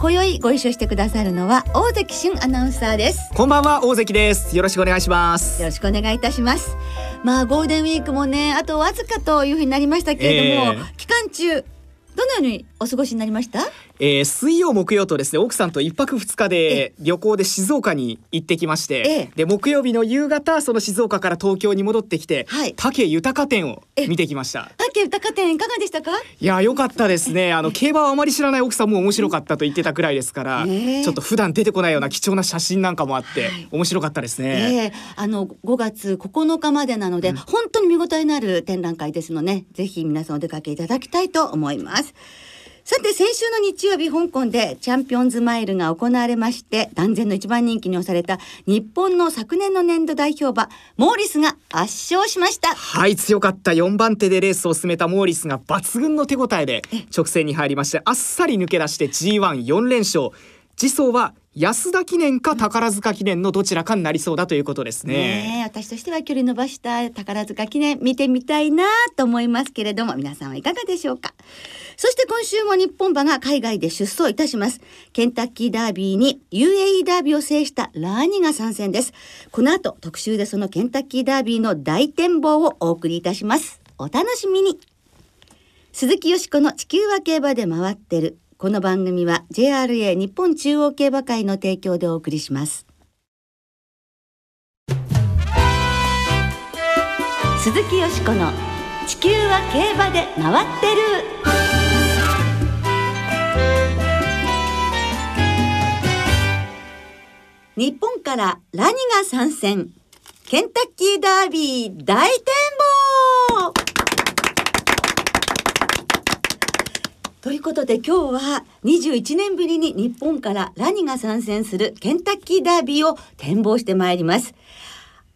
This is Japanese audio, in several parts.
今宵ご一緒してくださるのは大関俊アナウンサーです。こんばんは大関です。よろしくお願いします。よろしくお願いいたします。まあゴールデンウィークもねあとわずかというふうになりましたけれども、えー、期間中どのようにお過ごしになりました？えー、水曜木曜とですね奥さんと一泊二日で旅行で静岡に行ってきまして、で木曜日の夕方その静岡から東京に戻ってきて、はい、竹豊店を見てきました。竹豊店いかがでしたか？いや良かったですね。あの競馬をあまり知らない奥さんも面白かったと言ってたくらいですから、え。ー、ちょっと普段出てこないような貴重な写真なんかもあって、はい、面白かったですね、えー、あの5月9日までなので、うん、本当に見応えのある展覧会ですので、ね、ぜひ皆さんお出かけいただきたいと思いますさて先週の日曜日香港でチャンピオンズマイルが行われまして断然の一番人気に押された日本の昨年の年度代表馬モーリスが圧勝しました。はい強かった4番手でレースを進めたモーリスが抜群の手応えで直線に入りましてあっさり抜け出して G14 連勝次走は安田記念か宝塚記念のどちらかになりそうだということですね。ね私としては距離伸ばした宝塚記念見てみたいなと思いますけれども皆さんはいかがでしょうか？そして今週も日本馬が海外で出走いたします。ケンタッキーダービーに UAE ダービーを制したラーニが参戦です。この後特集でそのケンタッキーダービーの大展望をお送りいたします。お楽しみに。鈴木よしこの地球は競馬で回ってる。この番組は JRA 日本中央競馬会の提供でお送りします。鈴木よしこの地球は競馬で回ってる。日本からラニが参戦。ケンタッキーダービー大展望ということで今日は21年ぶりに日本からラニが参戦するケンタッキーダービーを展望してまいります。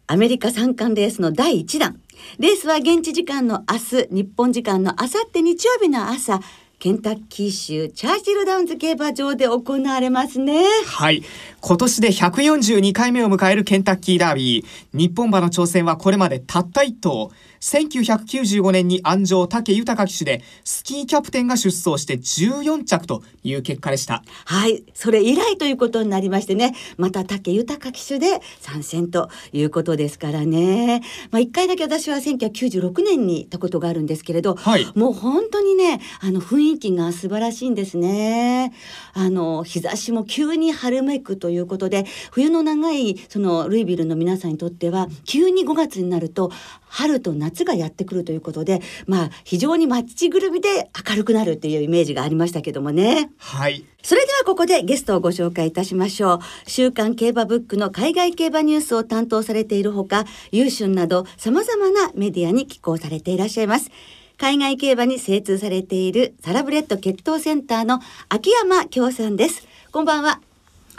アメリカ三冠レースの第1弾。レースは現地時間の明日、日本時間の明後日日曜日の朝、ケンタッキー州チャーチルダウンズ競馬場で行われますね。はい。今年で142回目を迎えるケンタッキーダービー。日本馬の挑戦はこれまでたった1頭。1995年に安城武豊騎手でスキーキャプテンが出走して14着という結果でした。はい。それ以来ということになりましてね。また武豊騎手で参戦ということですからね。まあ一回だけ私は1996年に行ったことがあるんですけれど、はい、もう本当にねあの雰囲気が素晴らしいんですね。あの日差しも急に春めくということで冬の長いそのルイビルの皆さんにとっては急に5月になると春と夏がやってくるということでまあ非常に街ぐるみで明るくなるっていうイメージがありましたけどもね。はい。それではここでゲストをご紹介いたしましょう。週刊競馬ブックの海外競馬ニュースを担当されているほか優春など様々なメディアに寄稿されていらっしゃいます。海外競馬に精通されているサラブレッド血統センターの秋山京さんです。こんばんは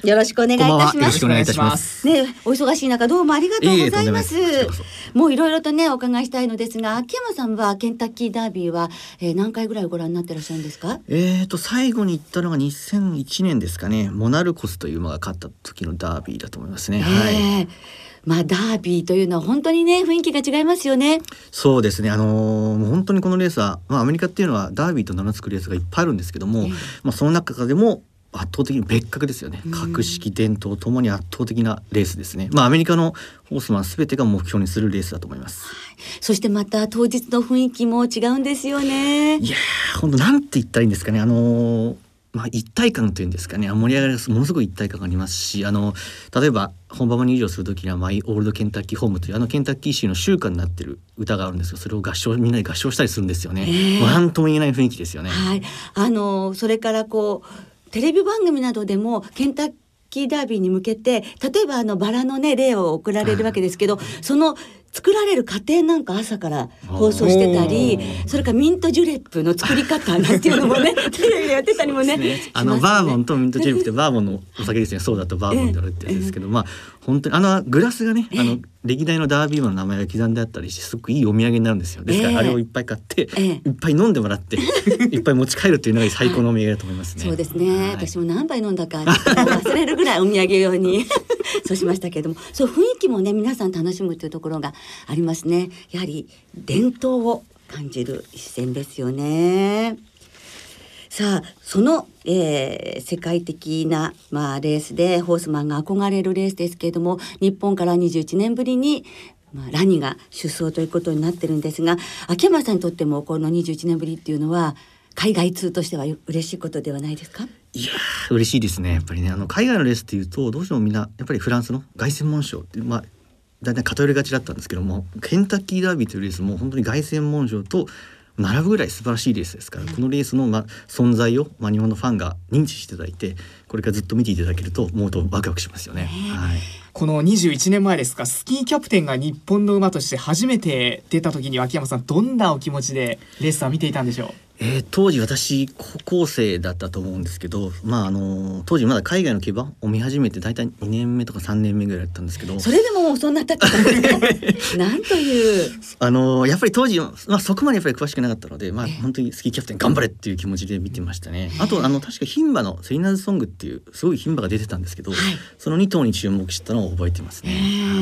よろしくお願いいたします。ます。ね、お忙しい中どうもありがとうございます。いいもういろいろとねお伺いしたいのですが、秋山さんはケンタッキーダービーは、えー、何回ぐらいご覧になってらっしゃるんですか？えっ、ー、と最後に行ったのが2001年ですかね。モナルコスという馬が勝った時のダービーだと思いますね。はい。まあダービーというのは本当にね雰囲気が違いますよね。そうですね。あのー、本当にこのレースはまあアメリカっていうのはダービーと名の付くレースがいっぱいあるんですけども、えー、まあその中でも圧倒的に別格ですよね、格式伝統ともに圧倒的なレースですね。まあアメリカのホースマンすべてが目標にするレースだと思います、はい、そしてまた当日の雰囲気も違うんですよね。いや本当なんて言ったらいいんですかね。あのーまあ、一体感というんですかね。盛り上がりものすごい一体感がありますしあの例えば本番に入場する時には「マイ・オールド・ケンタッキー・ホーム」というあのケンタッキー州の集歌になってる歌があるんですよ。それを合唱みんなで合唱したりするんですよね。えー、なんとも言えない雰囲気ですよね。はい、あのそれからこうテレビ番組などでもケンタッキーダービーに向けて例えばあのバラのね例を送られるわけですけど、その作られる過程なんか朝から放送してたりそれからミントジュレップの作り方 なんていうのもねテレビでやってたりもね、ね、あのバーボンとミントジュレップってバーボンのお酒ですね。そうだとバーボンであるってやつですけど、まあ本当にあのグラスがね、あの歴代のダービーマンの名前が刻んであったりしてすごくいいお土産になるんですよ。ですからあれをいっぱい買って、いっぱい飲んでもらって いっぱい持ち帰るっていうのが最高のお土産だと思いますね。そうですね、私も何杯飲んだか忘れるぐらいお土産用にそうしましたけれども。そう雰囲気もね皆さん楽しむというところがありますね。やはり伝統を感じる一戦ですよね。さあその、えー、世界的な、まあ、レースでホースマンが憧れるレースですけれども日本から21年ぶりにまあ、ラニが出走ということになってるんですが秋山さんにとってもこの21年ぶりっていうのは海外通としては嬉しいことではないですか？いや嬉しいですね。やっぱりね。あの海外のレースっていうとどうしてもみんなやっぱりフランスの凱旋門賞ってまあ大体偏りがちだったんですけどもケンタッキーダービーというレースも本当に凱旋門賞と並ぶぐらい素晴らしいレースですから、このレースの、ま、存在を、ま、日本のファンが認知していただいてこれからずっと見ていただけるともっとワクワクしますよね。はい。この21年前ですかスキーキャプテンが日本の馬として初めて出た時に秋山さんどんなお気持ちでレースは見ていたんでしょう？えー、当時私高校生だったと思うんですけど、まあ、あの当時まだ海外の競馬を見始めて大体2年目とか3年目ぐらいだったんですけど。それでもそんな経った なんという。あのやっぱり当時、まあ、そこまでやっぱり詳しくなかったので、まあ、本当にスキーキャプテン頑張れっていう気持ちで見てましたね。あとあの確か牝馬のセリナーズソングっていうすごい牝馬が出てたんですけど、はい、その2頭に注目したのを覚えてますね、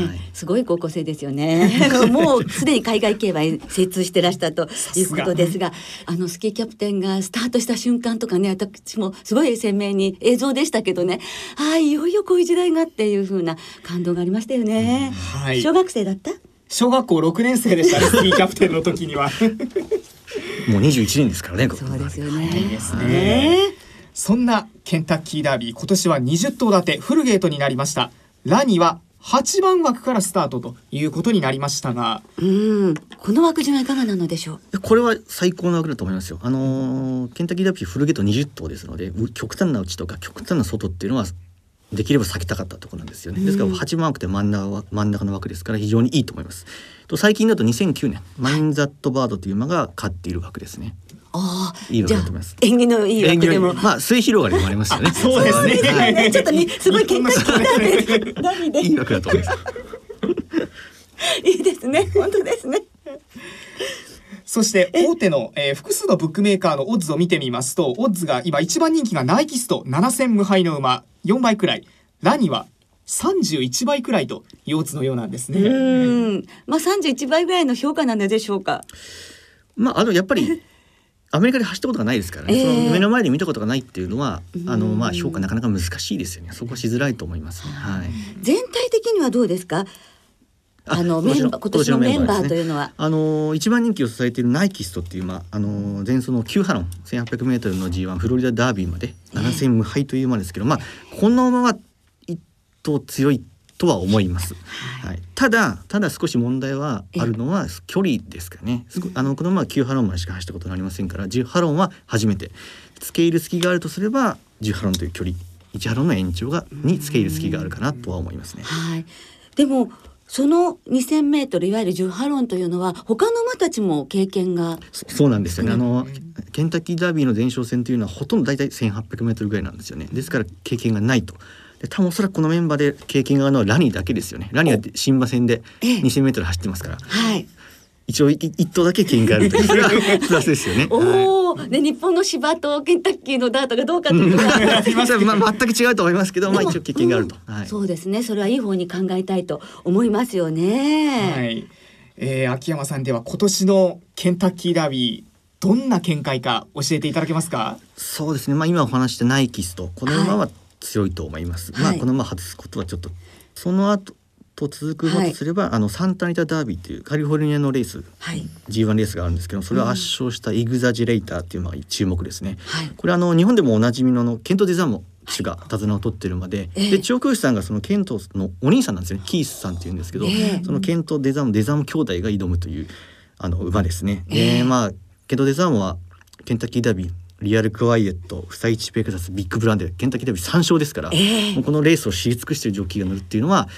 はい、すごい高校生ですよね。もうすでに海外競馬に精通してらしたということですがあのスキーキャプテンがスタートした瞬間とかね私もすごい鮮明に映像でしたけどねああいよいよこういう時代がっていう風な感動がありましたよね、はい、小学生だった？小学校6年生でしたね スキーキャプテンの時には。もう21年ですからねそうですよね。ですね、そんなケンタッキーダービー今年は20頭立てフルゲートになりました。ラニは8番枠からスタートということになりましたが。うん。この枠順はいかがなのでしょう？これは最高の枠だと思いますよ。あのー、ケンタッキーダービーフルゲート20頭ですので極端な内とか極端な外っていうのはできれば避けたかったところなんですよね。ですから8番枠って真ん中は真ん中の枠ですから非常にいいと思います。と最近だと2009年。マインザットバードという馬が勝っている枠ですねああ、いいわけだと思います。縁起のいい枠でも、まあ末広がりもありますよね。そうですね。ちょっとね、すごい喧嘩してたんで。いい枠だと思います。いいですね。本当ですね。そして大手の、えー、複数のブックメーカーのオッズを見てみますとオッズが今一番人気がナイキスト7戦無敗の馬4倍くらいラニは31倍くらいというオッズのようなんですね。うんまあ31倍ぐらいの評価なのでしょうか。まああのやっぱりアメリカで走ったことがないですからね、えー、その目の前で見たことがないっていうのはあのまあ評価なかなか難しいですよね。そこはしづらいと思います、ね、はい、全体的にはどうですか？あのメンバー今年のメンバーというのは、ね、あの一番人気を支えているナイキストっていうまああの前走の9ハロン1800メートルの G1 フロリダダービーまで7戦無敗という馬ですけど、まあこの馬は一頭強いとは思います。はい、ただただ少し問題はあるのは距離ですかね。あのこのまま9ハロンまでしか走ったことがありませんから10ハロンは初めて付け入る隙があるとすれば10ハロンという距離1ハロンの延長がに付け入る隙があるかなとは思いますね。はい、でもその2000メートルいわゆる10ハロンというのは他の馬たちも経験がそうなんですよね。あのケンタッキーダービーの前哨戦というのはほとんど大体1800メートルぐらいなんですよね。ですから経験がないと。で多分おそらくこのメンバーで経験があるのはラニーだけですよね。ラニーは新馬戦で 2,000m 走ってますから、はい、一応一頭だけ経験があるというそれはプラスですよね。おお、はい、日本の芝とケンタッキーのダートがどうかというのは、まあ全く違うと思いますけど、まあ一応経験があると、うん。はい、そうですね。それはいい方に考えたいと思いますよね。はい。えー、秋山さんでは今年のケンタッキーダービーどんな見解か教えていただけますか？そうですね。まあ今お話したナイキスとこの馬は強いと思います。はい、まあこのまま外すことはちょっとその後と続くもとすれば、はい、あのサンタニタダービーというカリフォルニアのレース、はい、G1 レースがあるんですけどそれを圧勝したイグザジレーターっていうのが注目ですね。はい、これあの日本でもおなじみののケント・デザモ氏が手綱を取ってるまで、はい、で調教師さんがそのケントのお兄さんなんですね。キースさんっていうんですけど、えー、そのケント・デザモデザモ兄弟が挑むというあの馬ですね。えー、まあケント・デザモはケンタッキーダービーリアルクワイエットフサイチペクサスビッグブランデーケンタッキーダービー3勝ですから、えー、このレースを知り尽くしているジョッキーが乗るっていうのは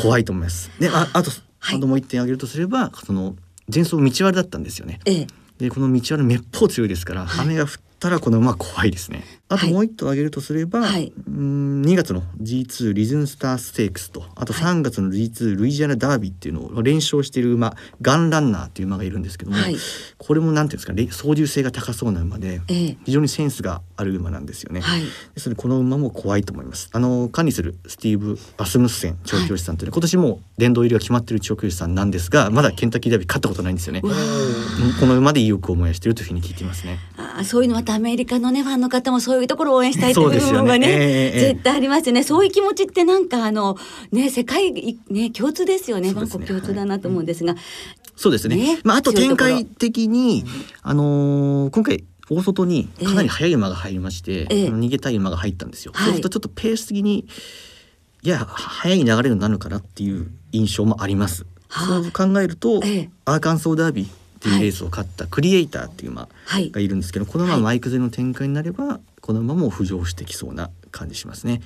怖いと思います。でああとあともう一点挙げるとすればその前走道割だったんですよね。ええ、でこの道割めっぽう強いですから、はい、雨が降ったらこの馬怖いですね。あともう一頭挙げるとすれば、はい、うん2月の G2 リズンスターステークスとあと3月の G2 ルイジアナダービーっていうのを連勝している馬ガンランナーっていう馬がいるんですけども、はい、これもなんていうんですか操縦性が高そうな馬で、非常にセンスがある馬なんですよね。はい、ですのでこの馬も怖いと思います。あの管理するスティーブ・アスムスセン調教師さんというのは、今年も殿堂入りが決まっている調教師さんなんですがまだケンタッキーダービー勝ったことないんですよね。この馬で意欲を燃やしているというふうに聞いていますね。あそういうのまたアメリカのねファンの方もそういうところを応援したいという部分がね、ねえー、絶対ありますよね。そういう気持ちってなんかあのね世界ね共通ですよね。バンコク共通だなと思うんですが。そうですね。ねまああと展開的にあのー、今回大外にかなり速い馬が入りまして、えー、逃げたい馬が入ったんですよ。そうするとちょっとペース的にいや速い流れになるのかなっていう印象もあります。そう考えると、えー、アーカンソーダービーってい。うレースを勝ったクリエイターっていう馬がいるんですけど、はい、この馬マイク勢の展開になればこの馬も浮上してきそうな感じしますね。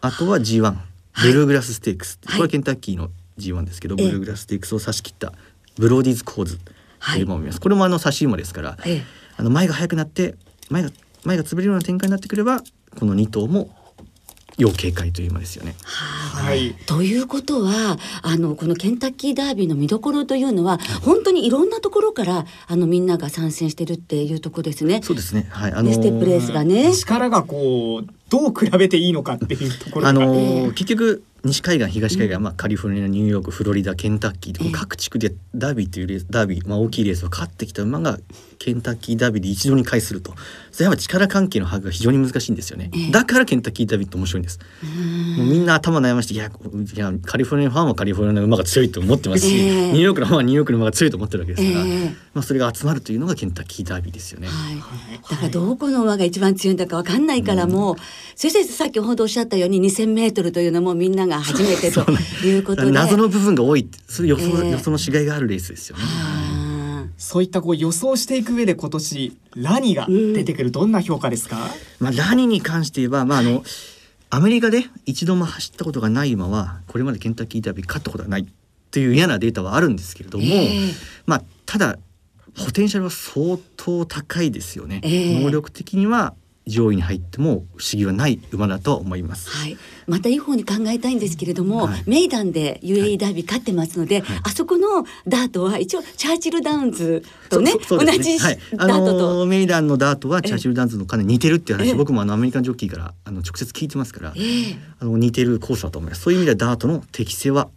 あ。とは G1 ブルーグラスステークス、はい、これはケンタッキーの G1 ですけど、ブルーグラスステークスを差し切ったブローディーズ構図という馬を見ます、これもあの差し馬ですから、あの前が速くなって前が前が潰れるような展開になってくればこの2頭も要警戒という馬ですよね。はい、ということはあのこのケンタッキーダービーの見どころというのは、本当にいろんなところからあのみんなが参戦してるっていうところですね。そうですね。はい。あのー、ステップレースがね。力がこうどう比べていいのかっていうところあのー、結局西海岸東海岸、まあ、カリフォルニアニューヨークフロリダケンタッキー各地区でダービーというレースダービー、まあ、大きいレースを勝ってきた馬がケンタッキーダービーで一度に回するとそれは力関係の把握が非常に難しいんですよね、だからケンタッキーダービーって面白いんです。もうみんな頭悩ましていやいやカリフォルニアファンはカリフォルニアの馬が強いと思ってますし、ニューヨークのファンはニューヨークの馬が強いと思ってるわけですから、まあ、それが集まるというのがケンタッキーダービーですよね、はい、だからどこの馬が一番強いんだか分かんないからもう、先生さっきほどおっしゃったように 2,000m というのもみんなが初めてということで。謎の部分が多いそれ予想,、えー、予想のしがいがあるレースですよね。そういったこう予想していく上で今年ラニが出てくる、どんな評価ですか、まあ、ラニに関して言えば、まああのアメリカで一度も走ったことがない馬はこれまでケンタッキーダービー勝ったことがないという嫌なデータはあるんですけれども、えー、まあただポテンシャルは相当高いですよね、えー、能力的には上位に入っても不思議はない馬だと思います。はい、またいい方に考えたいんですけれども、はい、メイダンで UAE ダービー勝ってますので、はい、あそこのダートは一応チャーチルダウンズとね、ね、同じ、はい、ダートと、あのメイダンのダートはチャーチルダウンズのかなり似てるっていう話、僕もあのアメリカンジョッキーからあの直接聞いてますから、あの似てるコースだと思います。そういう意味ではダートの適性は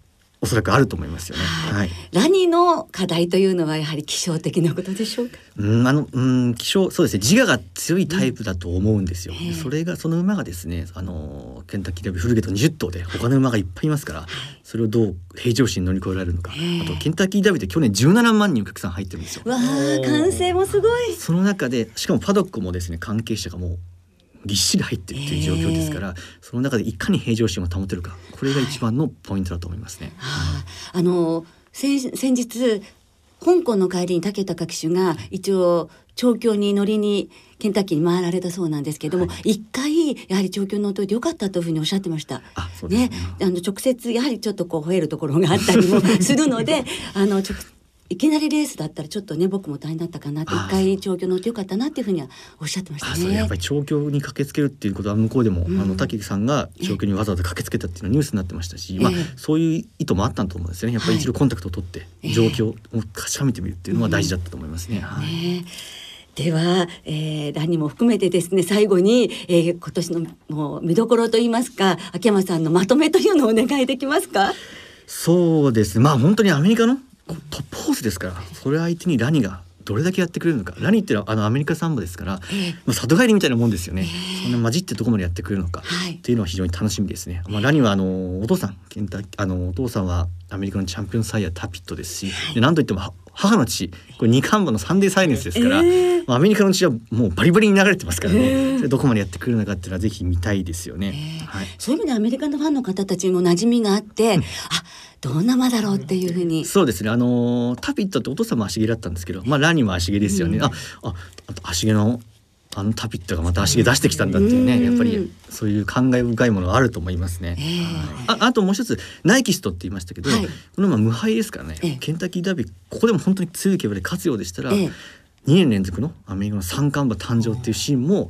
おそらくあると思いますよね。はい。ラニの課題というのはやはり気象的なことでしょうか？うん、あの、うん、気象、そうですね。自我が強いタイプだと思うんですよ。うん、それが、その馬がですね、あの、ケンタッキーダビフルゲート20頭で、他の馬がいっぱいいますから。それをどう平常心乗り越えられるのか。あと、ケンタッキーダビって去年17万人お客さん入ってるんですよ。わあ、歓声もすごい。その中で、しかもパドックもですね、関係者がもう。ぎっしり入ってるっていう状況ですから、その中でいかに平常心を保てるかこれが一番のポイントだと思いますね。はい、あの先先日香港の帰りに武田騎手が一応調教に乗りにケンタッキーに回られたそうなんですけども一、はい、回やはり調教に乗っといてよかったというふうにおっしゃってました。あね、ね、あの直接やはりちょっとこう吠えるところがあったりもするので あの直いきなりレースだったらちょっとね僕も大変だったかなって一回調教乗ってよかったなっていうふうにはおっしゃってましたね。やっぱり調教に駆けつけるっていうことは向こうでも、うん、あの滝さんが調教にわざわざ駆けつけたっていうのはニュースになってましたし、まあそういう意図もあったと思うんですよね。やっぱり一度コンタクトを取って状況を確かめてみるっていうのは大事だったと思いますね。はい、では、えー、何も含めてですね最後に、えー、今年のもう見どころといいますか秋山さんのまとめというのをお願いできますか？そうですまあ本当にアメリカのトップホースですからそれ相手にラニがどれだけやってくれるのか。ラニっていうのはあのアメリカサンバですから、まあ、里帰りみたいなもんですよね、そんな混じってどこまでやってくれるのか、っていうのは非常に楽しみですね、まあ、ラニはあのお父さんケンタあのお父さんはアメリカのチャンピオンサイヤタピットですし、で何といっても母の父これ二冠馬のサンデーサイレンスですから、えー、まあ、アメリカの血はもうバリバリに流れてますからね、えー、どこまでやってくるのかっていうのはぜひ見たいですよね、えー、はい、そういう意味でアメリカのファンの方たちにも馴染みがあって、うん、あどんな馬だろうっていうふうに。そうですね。あのタピットってお父様足毛だったんですけどまあラニも足毛ですよね、うん、ああ足毛のあのタピットがまた足毛出してきたんだっていうね、やっぱりそういう感慨深いものがあると思いますね。ああともう一つナイキストって言いましたけど、はい、このまま無敗ですからね、ケンタッキーダービーここでも本当に強い競馬で勝つようでしたら、2年連続のアメリカの三冠馬誕生っていうシーンも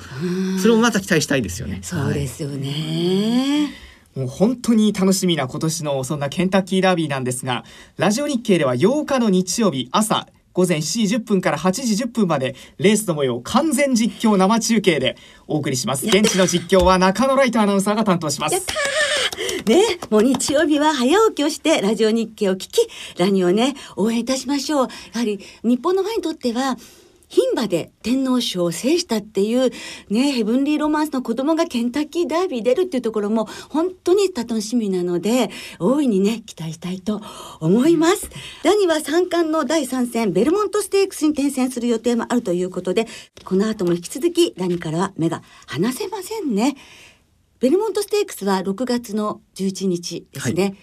それもまた期待したいですよね。そうですよね、もう本当に楽しみな今年のそんなケンタッキーダービーなんですがラジオ日経では8日の日曜日朝午前7時10分から8時10分までレースの模様を完全実況生中継でお送りします。現地の実況は中野ライトアナウンサーが担当します。ね、もう日曜日は早起きをしてラジオ日経を聞きラニをね応援いたしましょう。やはり日本のファンにとっては牝馬で天皇賞を制したっていうねヘブンリーロマンスの子供がケンタッキーダービー出るっていうところも本当に楽しみなので大いにね期待したいと思います。ラニは三冠の第3戦ベルモントステークスに転戦する予定もあるということでこの後も引き続きラニからは目が離せませんね。ベルモントステークスは6月の11日ですね、はい、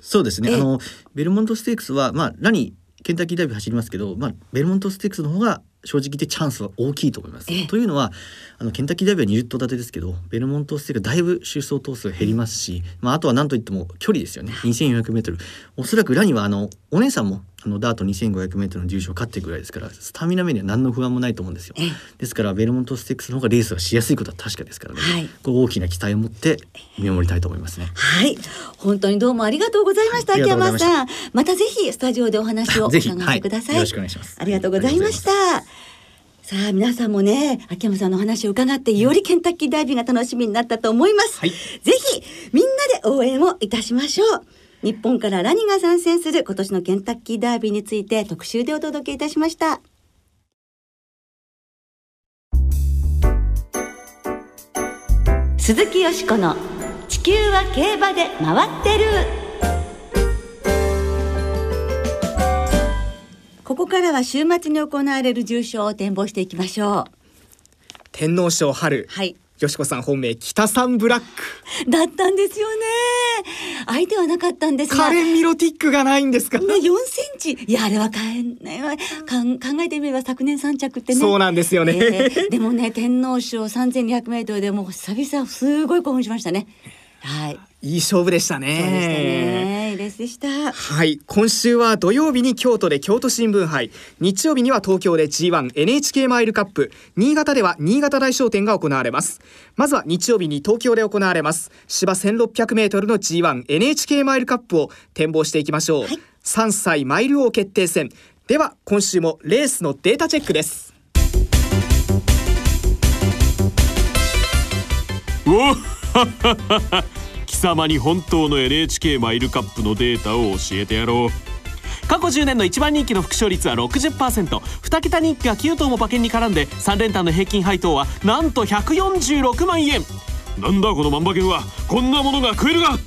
そうですね。あのベルモントステークスはまあラニケンタッキーダービー走りますけど、まあ、ベルモントステークスの方が正直言ってチャンスは大きいと思います。というのはあのケンタッキーダービーは20頭立てですけどベルモントステークだいぶ出走頭数が減りますし、まあ、あとは何といっても距離ですよね。2400m おそらく裏にはあのお姉さんもあのダート 2500m の重賞勝ってるぐらいですからスタミナ面には何の不安もないと思うんですよ。ですからベルモントステークスの方がレースがしやすいことは確かですからね、はい、こ大きな期待を持って見守りたいと思いますね。はい。本当にどうもありがとうございました秋山さん。また。ぜひスタジオでお話を伺ってください、はい、よろしくお願いします。ありがとうございました。さあ皆さんもね秋山さんの話を伺ってよりケンタッキーダービーが楽しみになったと思います、はい、ぜひみんなで応援をいたしましょう日本からラニが参戦する今年のケンタッキーダービーについて特集でお届けいたしました。鈴木よしこの地球は競馬で回ってる。ここからは週末に行われる重賞を展望していきましょう。天皇賞春。はいよしこさん本命北さんブラック。だったんですよね。相手はなかったんですが。カレンミロティックがないんですか？ね4センチ。いやあれは買えないかん考えてみれば昨年3着ってね。そうなんですよね、えー、でもね天皇賞3200メートルでもう久々すごい興奮しましたね。はいいい勝負でしたね。そうでしたね。レースでした。はい、今週は土曜日に京都で京都新聞杯、日曜日には東京で G1 NHK マイルカップ、新潟では新潟大商店が行われます。まずは日曜日に東京で行われます芝1600メートルの G1 NHK マイルカップを展望していきましょう。はい、3歳マイル王決定戦。では今週もレースのデータチェックです。お 貴様に本当の NHK マイルカップのデータを教えてやろう。過去10年の一番人気の副賞率は 60%2 桁人気が9頭も馬券に絡んで3連単の平均配当はなんと146万円。なんだこの万馬券は。こんなものが食えるが。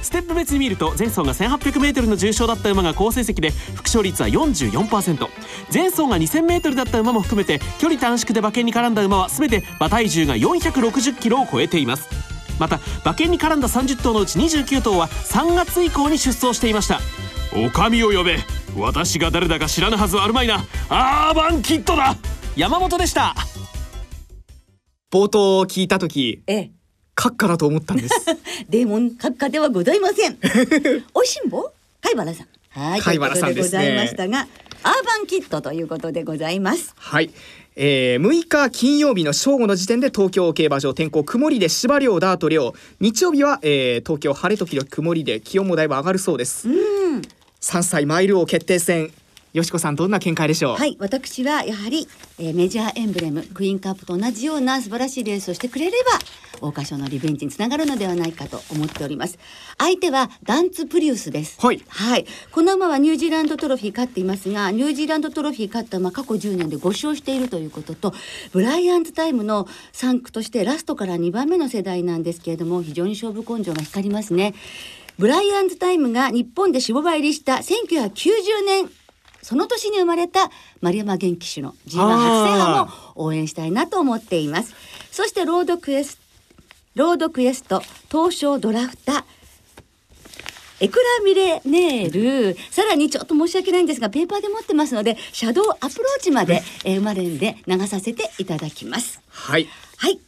ステップ別に見ると前走が 1800m の重賞だった馬が好成績で副賞率は44%前走が 2000m だった馬も含めて距離短縮で馬券に絡んだ馬は全て馬体重が 460kg を超えていますまた馬券に絡んだ30頭のうち29頭は3月以降に出走していました。お上を呼べ。私が誰だか知らぬはずあるまいな。アーバンキッドだ。山本でした。冒頭を聞いた時ええ。閣下だと思ったんです。デーモン閣下ではございません。おいしんぼ？貝原さん。はい貝原さんでございましたがアーバンキッドということでございます。はいえー、6日金曜日の正午の時点で東京競馬場天候曇りで芝涼ダート涼日曜日は、えー、東京晴れ時々曇りで気温もだいぶ上がるそうです。3歳マイル王決定戦よしこさんどんな見解でしょう？はい私はやはり、えー、メジャーエンブレムクイーンカップと同じような素晴らしいレースをしてくれれば桜花賞のリベンジにつながるのではないかと思っております。相手はダンツプリウスです。はい、はい、この馬はニュージーランドトロフィー勝っていますがニュージーランドトロフィー勝った馬過去10年で5勝しているということとブライアンズタイムの3区としてラストから2番目の世代なんですけれども非常に勝負根性が光りますね。ブライアンズタイムが日本で種牡馬入りした1990年その年に生まれた丸山元気騎手の G1 初制覇も応援したいなと思っています。そしてロードクエスロードクエスト東証ドラフタエクラミレネール。さらにちょっと申し訳ないんですがペーパーで持ってますのでシャドウアプローチまで、えー、生まれんで流させていただきます。はい。はい。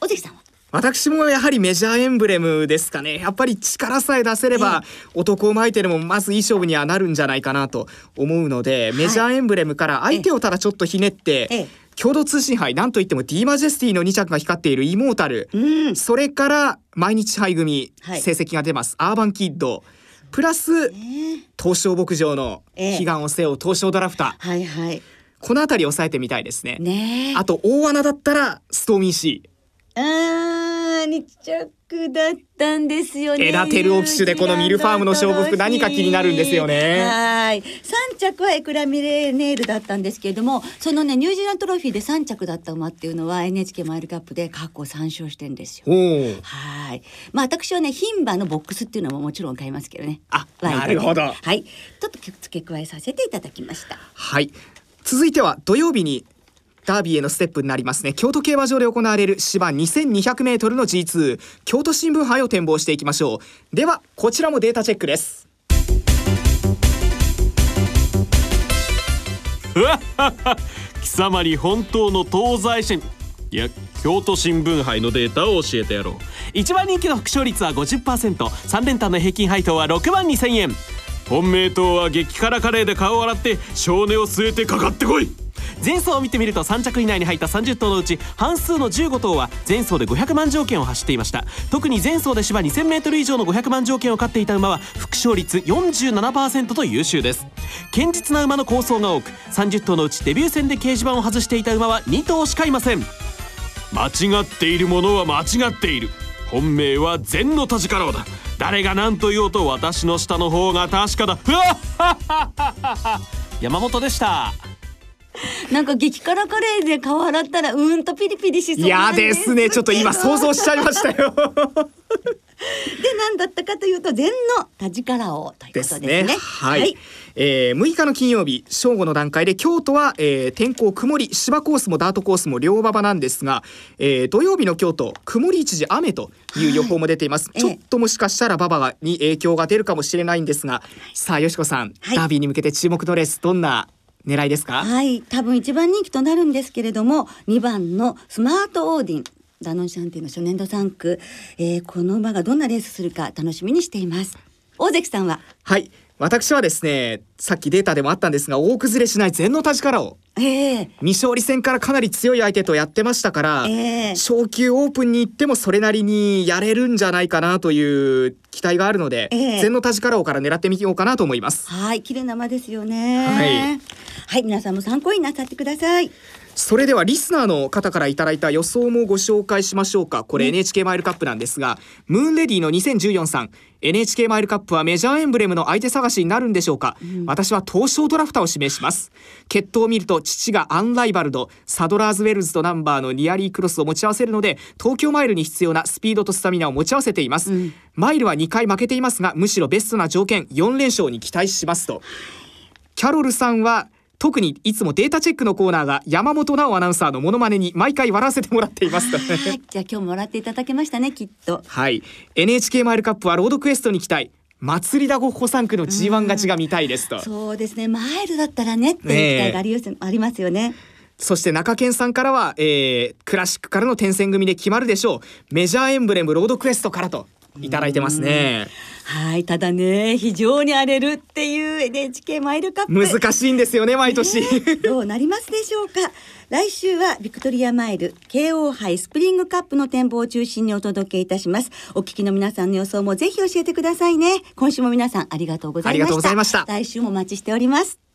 尾関さんは？私もやはりメジャーエンブレムですかね。やっぱり力さえ出せれば、男を巻いてでもまずいい勝負にはなるんじゃないかなと思うので、はい、メジャーエンブレムから相手をただちょっとひねって、ええ、共同通信杯なんといっても D マジェスティの2着が光っているイモータル、うん、それから毎日杯組、成績が出ます。アーバンキッド。プラス、東証牧場の悲願を背負う東証ドラフター、はいはい、この辺り抑えてみたいですね。あと大穴だったらストーミーシーあー2着だったんですよね。エラテルオ騎手でこのミルファームの勝負服何か気になるんですよね。はい。3着はエクラミレネールだったんですけれども、そのねニュージーランドトロフィーで3着だった馬っていうのは NHK マイルカップで過去3勝してんですよ。はい。まあ私はね牝馬のボックスっていうのももちろん買いますけどね。あ、なるほど。はい。ちょっと付け加えさせていただきました。はい。続いては土曜日にダービーへのステップになりますね。京都競馬場で行われる芝 2200m の G2 京都新聞杯を展望していきましょう。ではこちらもデータチェックです。貴様に本当の東西線いや京都新聞杯のデータを教えてやろう。一番人気の副勝率は 50%3 連単の平均配当は6万2000円。本命党は激辛カレーで顔を洗って少年を据えてかかってこい。前走を見てみると3着以内に入った30頭のうち半数の15頭は前走で500万条件を走っていました。特に前走で芝 2000m 以上の500万条件を勝っていた馬は副勝率47%と優秀です。堅実な馬の構想が多く30頭のうちデビュー戦で掲示板を外していた馬は2頭しかいません。間違っているものは間違っている。本命は禅の田力王だ。誰が何と言おうと私の下の方が確かだ。山本でした なんか激辛カレーで顔洗ったらうんとピリピリしそうなんですですね。ちょっと今想像しちゃいましたよ。で何だったかというと禅の田力王ということですね。ですね。はい、はい、えー、6日の金曜日正午の段階で京都は、えー、天候曇り芝コースもダートコースも両馬場なんですが、えー、土曜日の京都曇り一時雨という予報も出ています、はい、ちょっともしかしたら馬場に影響が出るかもしれないんですが、さあよしこさん、はい、ダービーに向けて注目のレースどんな狙いですか？はい。多分一番人気となるんですけれども2番のスマートオーディン。ダノンシャンティの初年度3区、えー、この馬がどんなレースするか楽しみにしています。大関さんは？はい私はですねさっきデータでもあったんですが大崩れしない全の立力を。えー、未勝利戦からかなり強い相手とやってましたから、えー、昇級オープンに行ってもそれなりにやれるんじゃないかなという期待があるので、えー、全の田力王から狙ってみようかなと思いますはい綺麗な馬ですよねはいはい皆さんも参考になさってくださいそれではリスナーの方からいただいた予想もご紹介しましょうか。これ NHK マイルカップなんですが、ムーンレディの2014さん NHK マイルカップはメジャーエンブレムの相手探しになるんでしょうか、うん、私はトウショウドラフタを指名します。血統を見ると父がアンライバルドサドラーズウェルズとナンバーのニアリークロスを持ち合わせるので東京マイルに必要なスピードとスタミナを持ち合わせています、うん、マイルは2回負けていますがむしろベストな条件4連勝に期待しますと。キャロルさんは特にいつもデータチェックのコーナーが山本直アナウンサーのモノマネに毎回笑わせてもらっています。とじゃあ今日もらっていただけましたねきっと。はい。NHK マイルカップはロードクエストに期待祭りだごっこ3区の G1 勝ちが見たいですと、そうですね。マイルだったらねっていう期待があり,、ね、ありますよね。そして中堅さんからは、えー、クラシックからの転戦組で決まるでしょう。メジャーエンブレムロードクエストからといただいてますね。はいただね非常に荒れるっていう NHK マイルカップ。難しいんですよね毎年、ね、どうなりますでしょうか。来週はビクトリアマイル KO 杯スプリングカップの展望を中心にお届けいたします。お聞きの皆さんの予想もぜひ教えてくださいね。今週も皆さんありがとうございました。来週もお待ちしております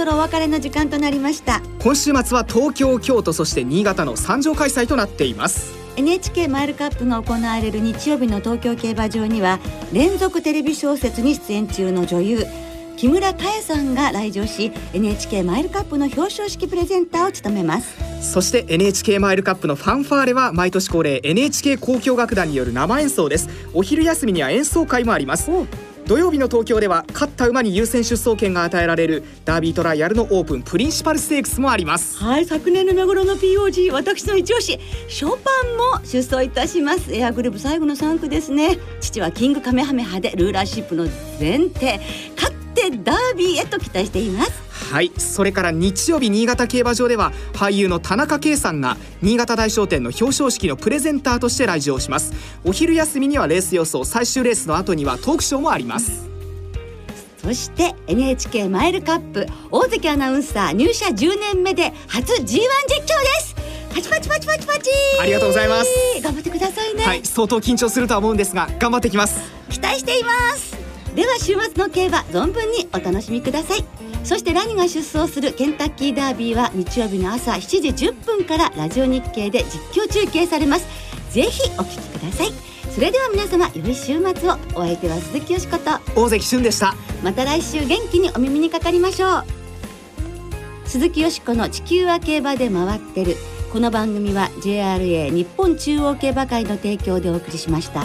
そろお別れの時間となりました。今週末は東京京都そして新潟の三条開催となっています。NHK マイルカップが行われる日曜日の東京競馬場には連続テレビ小説に出演中の女優木村多江さんが来場し NHK マイルカップの表彰式プレゼンターを務めます。そして NHK マイルカップのファンファーレは毎年恒例 NHK 交響楽団による生演奏です。お昼休みには演奏会もあります土曜日の東京では勝った馬に優先出走権が与えられるダービートライアルのオープンプリンシパルステークスもあります。はい昨年の目頃の POG 私の一押しショパンも出走いたします。エアグルーヴ最後の産駒ですね。父はキングカメハメハでルーラーシップの全弟。勝ってダービーへと期待しています。はい。それから日曜日新潟競馬場では俳優の田中圭さんが新潟大賞典の表彰式のプレゼンターとして来場します。お昼休みにはレース予想最終レースの後にはトークショーもあります。そして NHK マイルカップ大関アナウンサー入社10年目で初 G1 実況です。パチパチパチパチパチ。ありがとうございます。頑張ってくださいね。はい。相当緊張するとは思うんですが頑張ってきます。期待していますでは週末の競馬存分にお楽しみください。そしてラニが出走するケンタッキーダービーは日曜日の朝7時10分からラジオ日経で実況中継されます。ぜひお聞きください。それでは皆様良い週末を。お相手は鈴木よしこと。大関俊でした。また来週元気にお耳にかかりましょう。鈴木よしこの地球は競馬で回ってる。この番組は JRA 日本中央競馬会の提供でお送りしました。